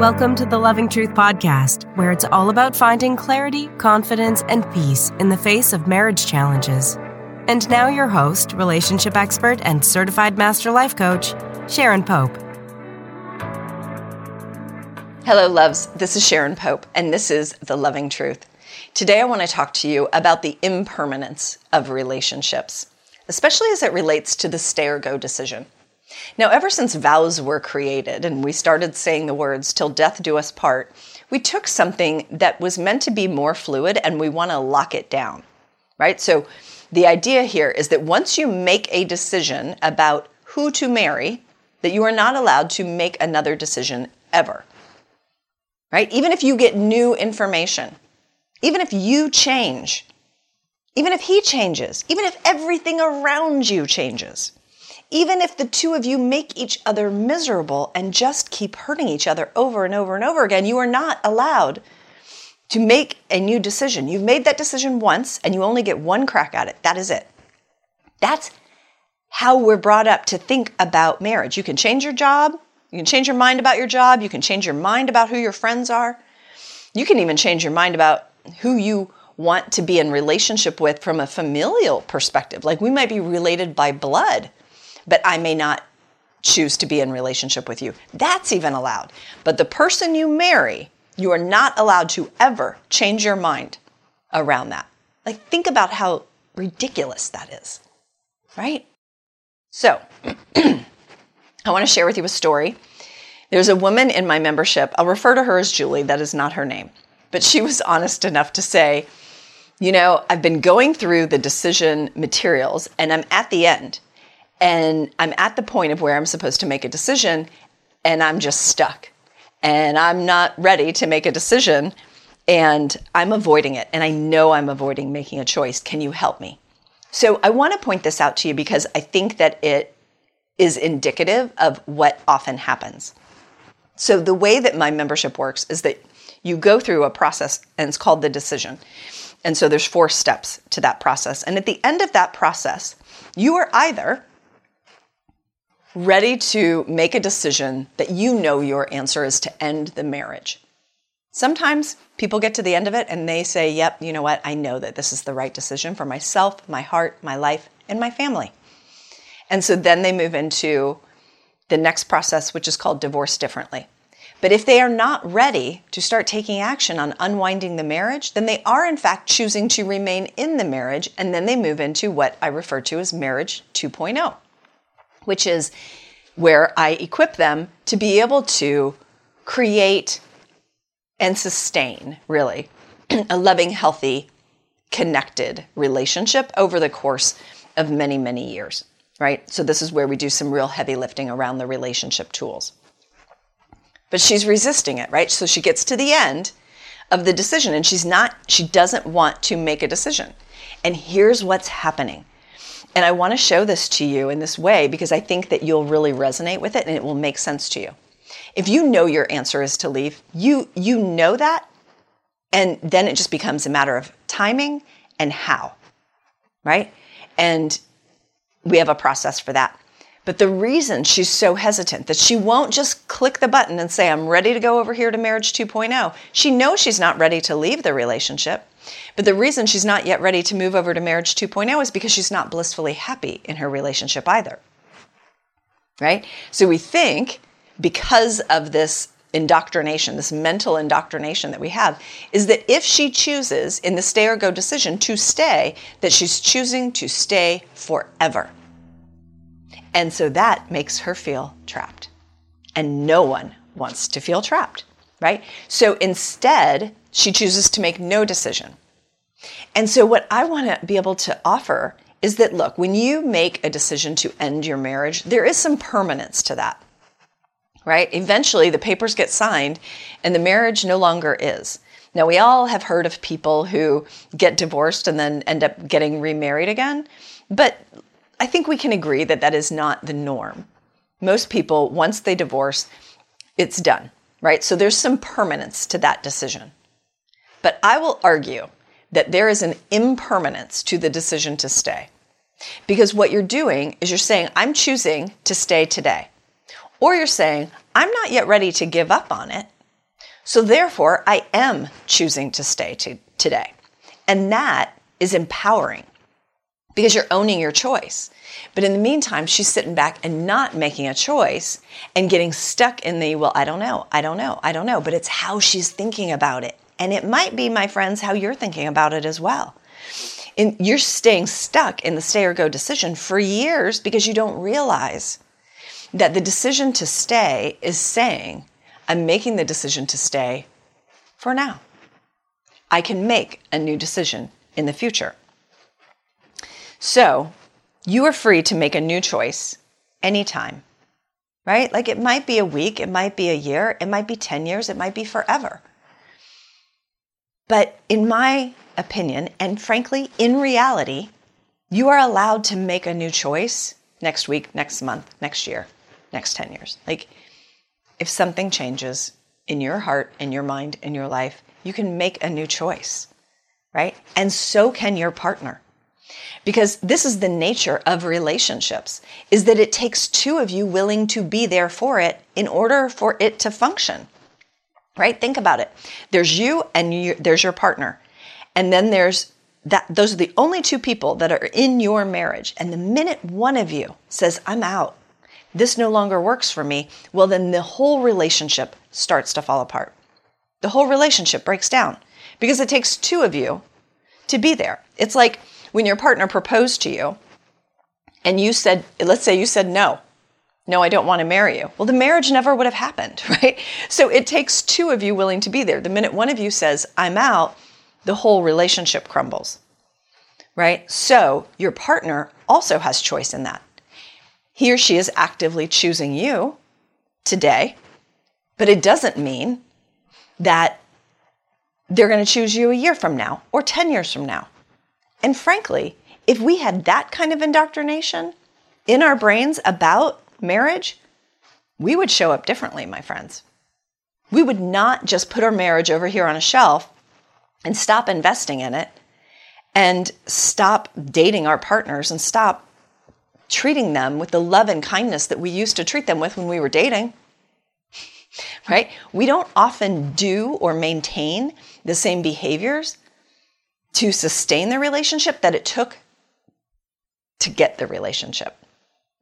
Welcome to the Loving Truth Podcast, where it's all about finding clarity, confidence, and peace in the face of marriage challenges. And now, your host, relationship expert, and certified master life coach, Sharon Pope. Hello, loves. This is Sharon Pope, and this is The Loving Truth. Today, I want to talk to you about the impermanence of relationships, especially as it relates to the stay or go decision. Now, ever since vows were created and we started saying the words, till death do us part, we took something that was meant to be more fluid and we want to lock it down, right? So, the idea here is that once you make a decision about who to marry, that you are not allowed to make another decision ever, right? Even if you get new information, even if you change, even if he changes, even if everything around you changes even if the two of you make each other miserable and just keep hurting each other over and over and over again, you are not allowed to make a new decision. You've made that decision once and you only get one crack at it. That is it. That's how we're brought up to think about marriage. You can change your job, you can change your mind about your job, you can change your mind about who your friends are. You can even change your mind about who you want to be in relationship with from a familial perspective. Like we might be related by blood but I may not choose to be in relationship with you. That's even allowed. But the person you marry, you are not allowed to ever change your mind around that. Like, think about how ridiculous that is, right? So, I want to share with you a story. There's a woman in my membership, I'll refer to her as Julie, that is not her name, but she was honest enough to say, You know, I've been going through the decision materials and I'm at the end and I'm at the point of where I'm supposed to make a decision and I'm just stuck. And I'm not ready to make a decision and I'm avoiding it. And I know I'm avoiding making a choice. Can you help me? So I want to point this out to you because I think that it is indicative of what often happens. So the way that my membership works is that you go through a process and it's called the decision. And so there's four steps to that process. And at the end of that process, you are either ready to make a decision that you know your answer is to end the marriage. Sometimes people get to the end of it and they say, Yep, you know what? I know that this is the right decision for myself, my heart, my life, and my family. And so then they move into the next process, which is called divorce differently. But if they are not ready to start taking action on unwinding the marriage, then they are in fact choosing to remain in the marriage, and then they move into what I refer to as marriage 2.0 which is where I equip them to be able to create and sustain, really, a loving, healthy, connected relationship over the course of many, many years, right? So, this is where we do some real heavy lifting around the relationship tools. But she's resisting it, right? So, she gets to the end of the decision and she's not, she doesn't want to make a decision. And here's what's happening and I want to show this to you in this way because I think that you'll really resonate with it and it will make sense to you. If you know your answer is to leave, you you know that and then it just becomes a matter of timing and how. Right? And we have a process for that. But the reason she's so hesitant that she won't just click the button and say, I'm ready to go over here to marriage 2.0, she knows she's not ready to leave the relationship. But the reason she's not yet ready to move over to marriage 2.0 is because she's not blissfully happy in her relationship either. Right? So we think because of this indoctrination, this mental indoctrination that we have, is that if she chooses in the stay or go decision to stay, that she's choosing to stay forever. And so that makes her feel trapped. And no one wants to feel trapped, right? So instead, she chooses to make no decision. And so, what I want to be able to offer is that look, when you make a decision to end your marriage, there is some permanence to that, right? Eventually, the papers get signed and the marriage no longer is. Now, we all have heard of people who get divorced and then end up getting remarried again, but I think we can agree that that is not the norm. Most people, once they divorce, it's done, right? So there's some permanence to that decision. But I will argue that there is an impermanence to the decision to stay. Because what you're doing is you're saying, I'm choosing to stay today. Or you're saying, I'm not yet ready to give up on it, So therefore, I am choosing to stay to today. And that is empowering because you're owning your choice. But in the meantime, she's sitting back and not making a choice and getting stuck in the, well, I don't know, I don't know, I don't know. But it's how she's thinking about it. And it might be, my friends, how you're thinking about it as well. And you're staying stuck in the stay or go decision for years because you don't realize that the decision to stay is saying, I'm making the decision to stay for now. I can make a new decision in the future. So you are free to make a new choice anytime, right? Like it might be a week, it might be a year, it might be 10 years, it might be forever. But in my opinion, and frankly, in reality, you are allowed to make a new choice next week, next month, next year, next 10 years. Like if something changes in your heart, in your mind, in your life, you can make a new choice, right? And so can your partner. Because this is the nature of relationships is that it takes two of you willing to be there for it in order for it to function. Right? Think about it. There's you and you, there's your partner. And then there's that those are the only two people that are in your marriage. And the minute one of you says, "I'm out. This no longer works for me," well then the whole relationship starts to fall apart. The whole relationship breaks down because it takes two of you to be there. It's like when your partner proposed to you and you said, let's say you said no, no, I don't want to marry you. Well, the marriage never would have happened, right? So it takes two of you willing to be there. The minute one of you says, I'm out, the whole relationship crumbles, right? So your partner also has choice in that. He or she is actively choosing you today, but it doesn't mean that they're going to choose you a year from now or 10 years from now. And frankly, if we had that kind of indoctrination in our brains about marriage, we would show up differently, my friends. We would not just put our marriage over here on a shelf and stop investing in it and stop dating our partners and stop treating them with the love and kindness that we used to treat them with when we were dating. Right? We don't often do or maintain the same behaviors to sustain the relationship that it took to get the relationship,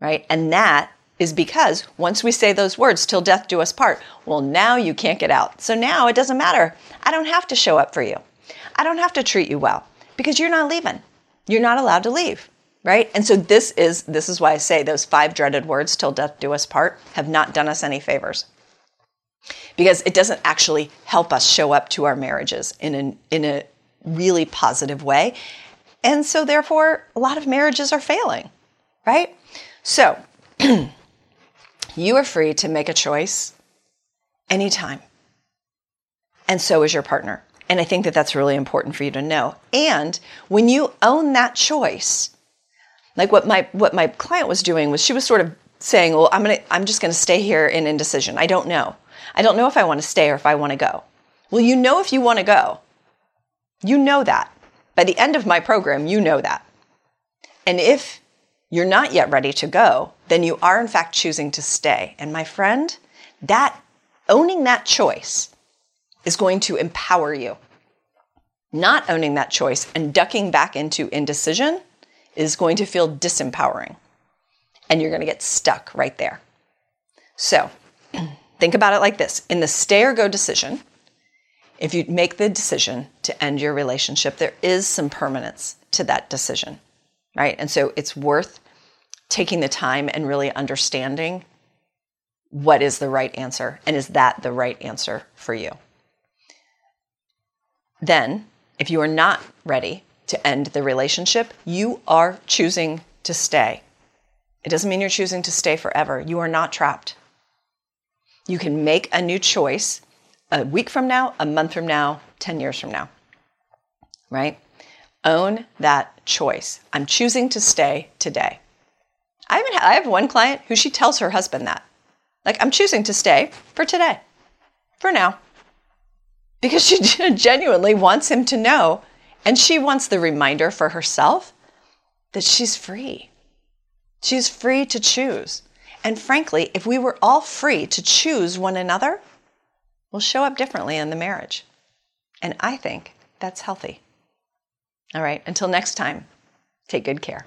right? And that is because once we say those words, till death do us part, well, now you can't get out. So now it doesn't matter. I don't have to show up for you. I don't have to treat you well because you're not leaving. You're not allowed to leave, right? And so this is this is why I say those five dreaded words till death do us part have not done us any favors. Because it doesn't actually help us show up to our marriages in an in a really positive way. And so, therefore, a lot of marriages are failing, right? So, you are free to make a choice anytime. And so is your partner. And I think that that's really important for you to know. And when you own that choice, like what my what my client was doing was she was sort of saying, "Well, I'm going to I'm just going to stay here in indecision. I don't know. I don't know if I want to stay or if I want to go." Well, you know if you want to go. You know that. By the end of my program, you know that. And if you're not yet ready to go, then you are in fact choosing to stay. And my friend, that owning that choice is going to empower you. Not owning that choice and ducking back into indecision is going to feel disempowering. And you're going to get stuck right there. So, think about it like this in the stay or go decision, if you make the decision to end your relationship, there is some permanence to that decision, right? And so it's worth taking the time and really understanding what is the right answer and is that the right answer for you. Then, if you are not ready to end the relationship, you are choosing to stay. It doesn't mean you're choosing to stay forever. You are not trapped. You can make a new choice a week from now, a month from now, 10 years from now, right? Own that choice. I'm choosing to stay today. I, even I have one client who she tells her husband that. Like, I'm choosing to stay for today, for now. Because she genuinely wants him to know, and she wants the reminder for herself that she's free. She's free to choose. And frankly, if we were all free to choose one another, will show up differently in the marriage. And I think that's healthy. All right, until next time, take good care.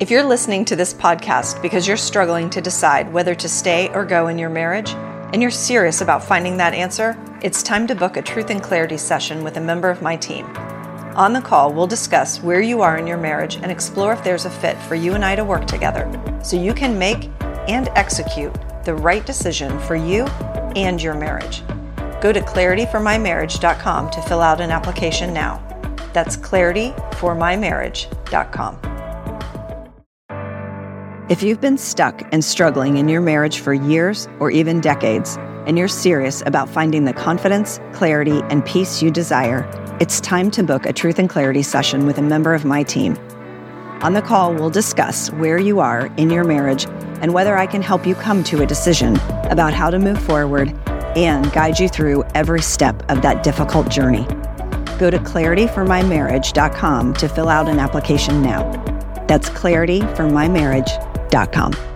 If you're listening to this podcast because you're struggling to decide whether to stay or go in your marriage, and you're serious about finding that answer, it's time to book a Truth and Clarity session with a member of my team. On the call, we'll discuss where you are in your marriage and explore if there's a fit for you and I to work together so you can make and execute the right decision for you and your marriage. Go to clarityformymarriage.com to fill out an application now. That's clarityformymarriage.com. If you've been stuck and struggling in your marriage for years or even decades, and you're serious about finding the confidence, clarity, and peace you desire, it's time to book a Truth and Clarity session with a member of my team. On the call, we'll discuss where you are in your marriage and whether I can help you come to a decision about how to move forward and guide you through every step of that difficult journey. Go to clarityformymarriage.com to fill out an application now. That's clarityformymarriage.com.